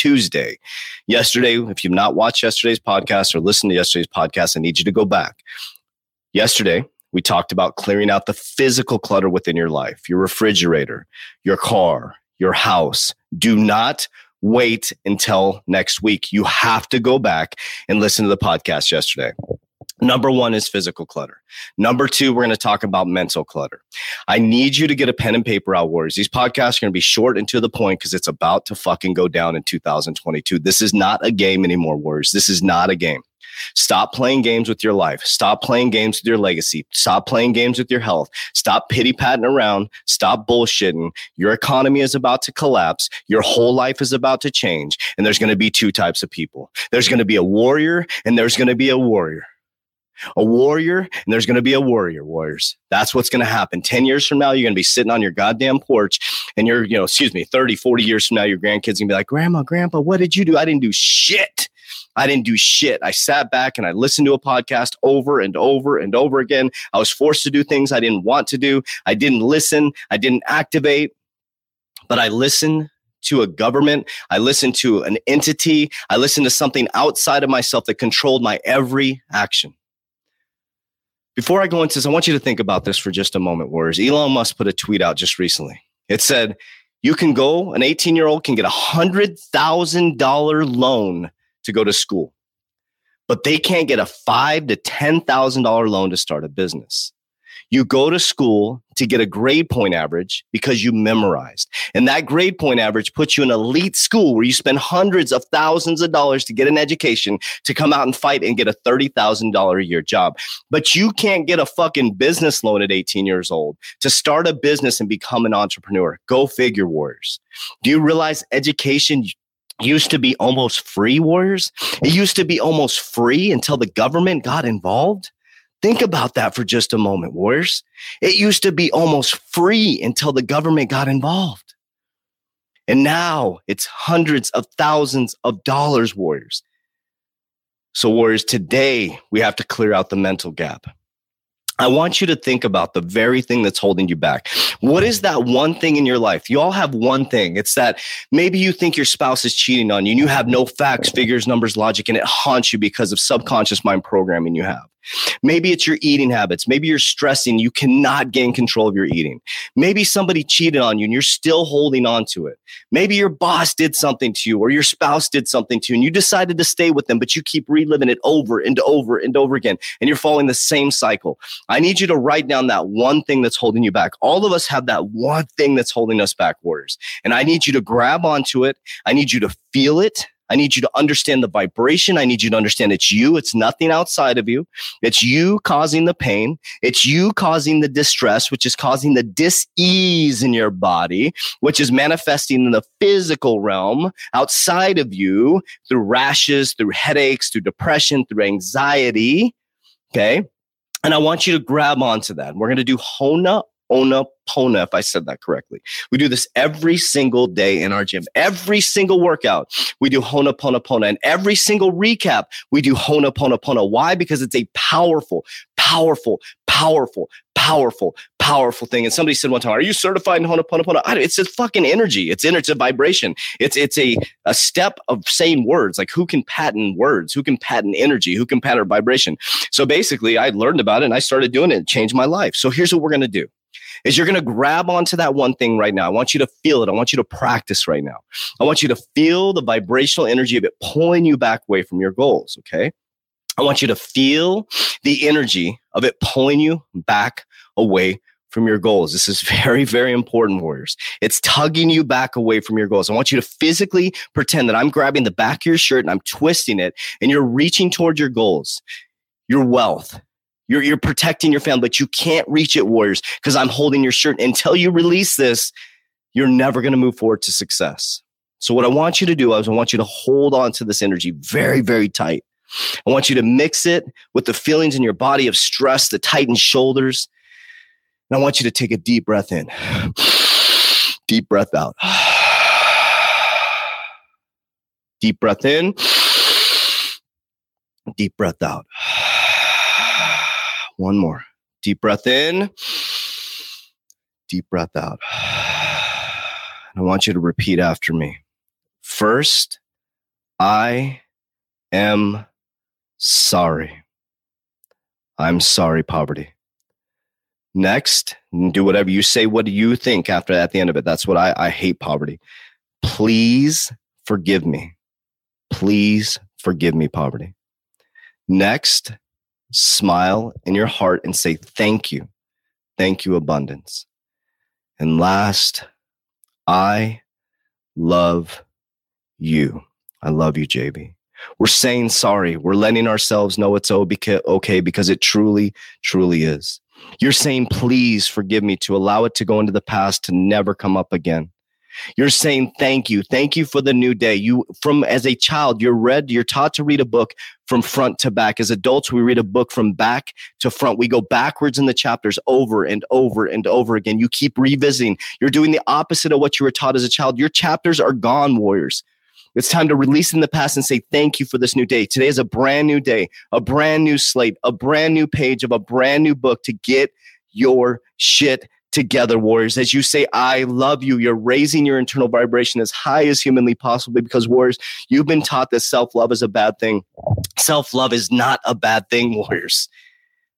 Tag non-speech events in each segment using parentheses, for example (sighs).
Tuesday. Yesterday, if you've not watched yesterday's podcast or listened to yesterday's podcast, I need you to go back. Yesterday, we talked about clearing out the physical clutter within your life, your refrigerator, your car, your house. Do not wait until next week. You have to go back and listen to the podcast yesterday. Number one is physical clutter. Number two, we're going to talk about mental clutter. I need you to get a pen and paper out, Warriors. These podcasts are going to be short and to the point because it's about to fucking go down in 2022. This is not a game anymore, Warriors. This is not a game. Stop playing games with your life. Stop playing games with your legacy. Stop playing games with your health. Stop pity patting around. Stop bullshitting. Your economy is about to collapse. Your whole life is about to change. And there's going to be two types of people. There's going to be a warrior and there's going to be a warrior a warrior, and there's going to be a warrior, warriors. That's what's going to happen. 10 years from now, you're going to be sitting on your goddamn porch, and you're, you know, excuse me, 30, 40 years from now, your grandkids going to be like, Grandma, Grandpa, what did you do? I didn't do shit. I didn't do shit. I sat back and I listened to a podcast over and over and over again. I was forced to do things I didn't want to do. I didn't listen. I didn't activate, but I listened to a government. I listened to an entity. I listened to something outside of myself that controlled my every action. Before I go into this, I want you to think about this for just a moment, Warriors. Elon Musk put a tweet out just recently. It said, you can go, an 18 year old can get a $100,000 loan to go to school, but they can't get a five to $10,000 loan to start a business. You go to school to get a grade point average because you memorized. And that grade point average puts you in elite school where you spend hundreds of thousands of dollars to get an education to come out and fight and get a $30,000 a year job. But you can't get a fucking business loan at 18 years old to start a business and become an entrepreneur. Go figure, Warriors. Do you realize education used to be almost free, Warriors? It used to be almost free until the government got involved. Think about that for just a moment, Warriors. It used to be almost free until the government got involved. And now it's hundreds of thousands of dollars, Warriors. So, Warriors, today we have to clear out the mental gap. I want you to think about the very thing that's holding you back. What is that one thing in your life? You all have one thing. It's that maybe you think your spouse is cheating on you and you have no facts, figures, numbers, logic, and it haunts you because of subconscious mind programming you have. Maybe it's your eating habits. Maybe you're stressing. You cannot gain control of your eating. Maybe somebody cheated on you and you're still holding on to it. Maybe your boss did something to you or your spouse did something to you and you decided to stay with them, but you keep reliving it over and over and over again. And you're following the same cycle. I need you to write down that one thing that's holding you back. All of us have that one thing that's holding us back, warriors. And I need you to grab onto it. I need you to feel it. I need you to understand the vibration. I need you to understand it's you. It's nothing outside of you. It's you causing the pain. It's you causing the distress, which is causing the dis-ease in your body, which is manifesting in the physical realm outside of you through rashes, through headaches, through depression, through anxiety. Okay. And I want you to grab onto that. We're going to do Hona Pona, if I said that correctly. We do this every single day in our gym. Every single workout, we do Ho'oponopono. And every single recap, we do Ho'oponopono. Why? Because it's a powerful, powerful, powerful, powerful, powerful thing. And somebody said one time, "Are you certified in Ho'oponopono?" It's a fucking energy. It's energy. It's a vibration. It's it's a a step of saying words. Like who can patent words? Who can patent energy? Who can patent vibration? So basically, I learned about it and I started doing it. and changed my life. So here's what we're gonna do. Is you're going to grab onto that one thing right now. I want you to feel it. I want you to practice right now. I want you to feel the vibrational energy of it pulling you back away from your goals. Okay. I want you to feel the energy of it pulling you back away from your goals. This is (laughs) very, very important, warriors. It's tugging you back away from your goals. I want you to physically pretend that I'm grabbing the back of your shirt and I'm twisting it and you're reaching toward your goals, your wealth. You're, you're protecting your family, but you can't reach it, warriors, because I'm holding your shirt. Until you release this, you're never going to move forward to success. So, what I want you to do is I want you to hold on to this energy very, very tight. I want you to mix it with the feelings in your body of stress, the tightened shoulders, and I want you to take a deep breath in, deep breath out. Deep breath in, deep breath out. One more. Deep breath in, deep breath out. I want you to repeat after me. First, I am sorry. I'm sorry, poverty. Next, do whatever you say. What do you think after at the end of it? That's what I, I hate poverty. Please forgive me. Please forgive me, poverty. Next, smile in your heart and say, Thank you. Thank you, abundance. And last, I love you. I love you, JV. We're saying sorry. We're letting ourselves know it's okay because it truly, truly is. You're saying, please forgive me to allow it to go into the past to never come up again. You're saying thank you. Thank you for the new day. You from as a child, you're read, you're taught to read a book from front to back. As adults, we read a book from back to front. We go backwards in the chapters over and over and over again. You keep revisiting. You're doing the opposite of what you were taught as a child. Your chapters are gone, warriors. It's time to release in the past and say thank you for this new day. Today is a brand new day, a brand new slate, a brand new page of a brand new book to get your shit together, warriors. As you say, I love you, you're raising your internal vibration as high as humanly possible because, warriors, you've been taught that self love is a bad thing. Self love is not a bad thing, warriors.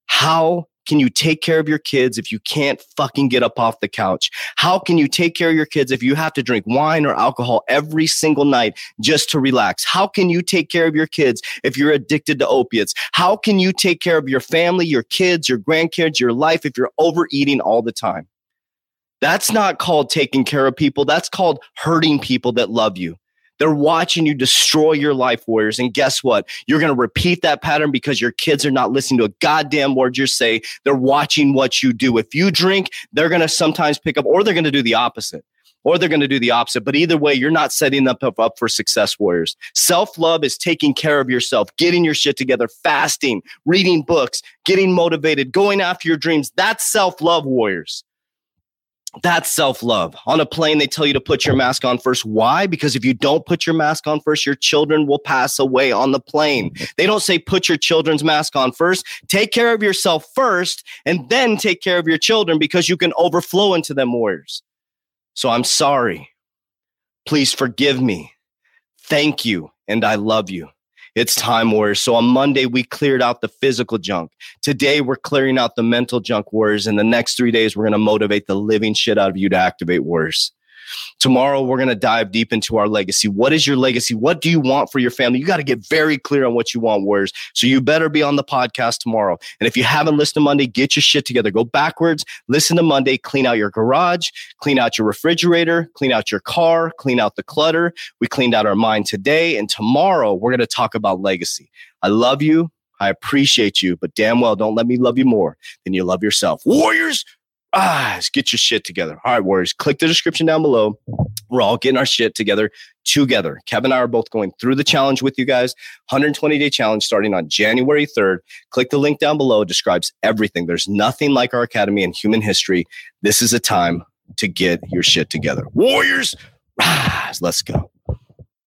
How can you take care of your kids if you can't fucking get up off the couch? How can you take care of your kids if you have to drink wine or alcohol every single night just to relax? How can you take care of your kids if you're addicted to opiates? How can you take care of your family, your kids, your grandkids, your life if you're overeating all the time? That's not called taking care of people. That's called hurting people that love you. They're watching you destroy your life, warriors. And guess what? You're going to repeat that pattern because your kids are not listening to a goddamn word you say. They're watching what you do. If you drink, they're going to sometimes pick up, or they're going to do the opposite or they're going to do the opposite. But either way, you're not setting them up, up for success, warriors. Self love is taking care of yourself, getting your shit together, fasting, reading books, getting motivated, going after your dreams. That's self love, warriors. That's self love. On a plane, they tell you to put your mask on first. Why? Because if you don't put your mask on first, your children will pass away on the plane. They don't say put your children's mask on first. Take care of yourself first and then take care of your children because you can overflow into them warriors. So I'm sorry. Please forgive me. Thank you. And I love you. It's time warriors. So on Monday, we cleared out the physical junk. Today, we're clearing out the mental junk warriors. In the next three days, we're going to motivate the living shit out of you to activate warriors. Tomorrow, we're going to dive deep into our legacy. What is your legacy? What do you want for your family? You got to get very clear on what you want, Warriors. So you better be on the podcast tomorrow. And if you haven't listened to Monday, get your shit together. Go backwards, listen to Monday, clean out your garage, clean out your refrigerator, clean out your car, clean out the clutter. We cleaned out our mind today. And tomorrow, we're going to talk about legacy. I love you. I appreciate you, but damn well, don't let me love you more than you love yourself. Warriors, ah, get your shit together. All right, Warriors, click the description down below. We're all getting our shit together together. Kevin and I are both going through the challenge with you guys. 120 day challenge starting on January 3rd. Click the link down below. It describes everything. There's nothing like our academy in human history. This is a time to get your shit together. Warriors, rise. (sighs) Let's go.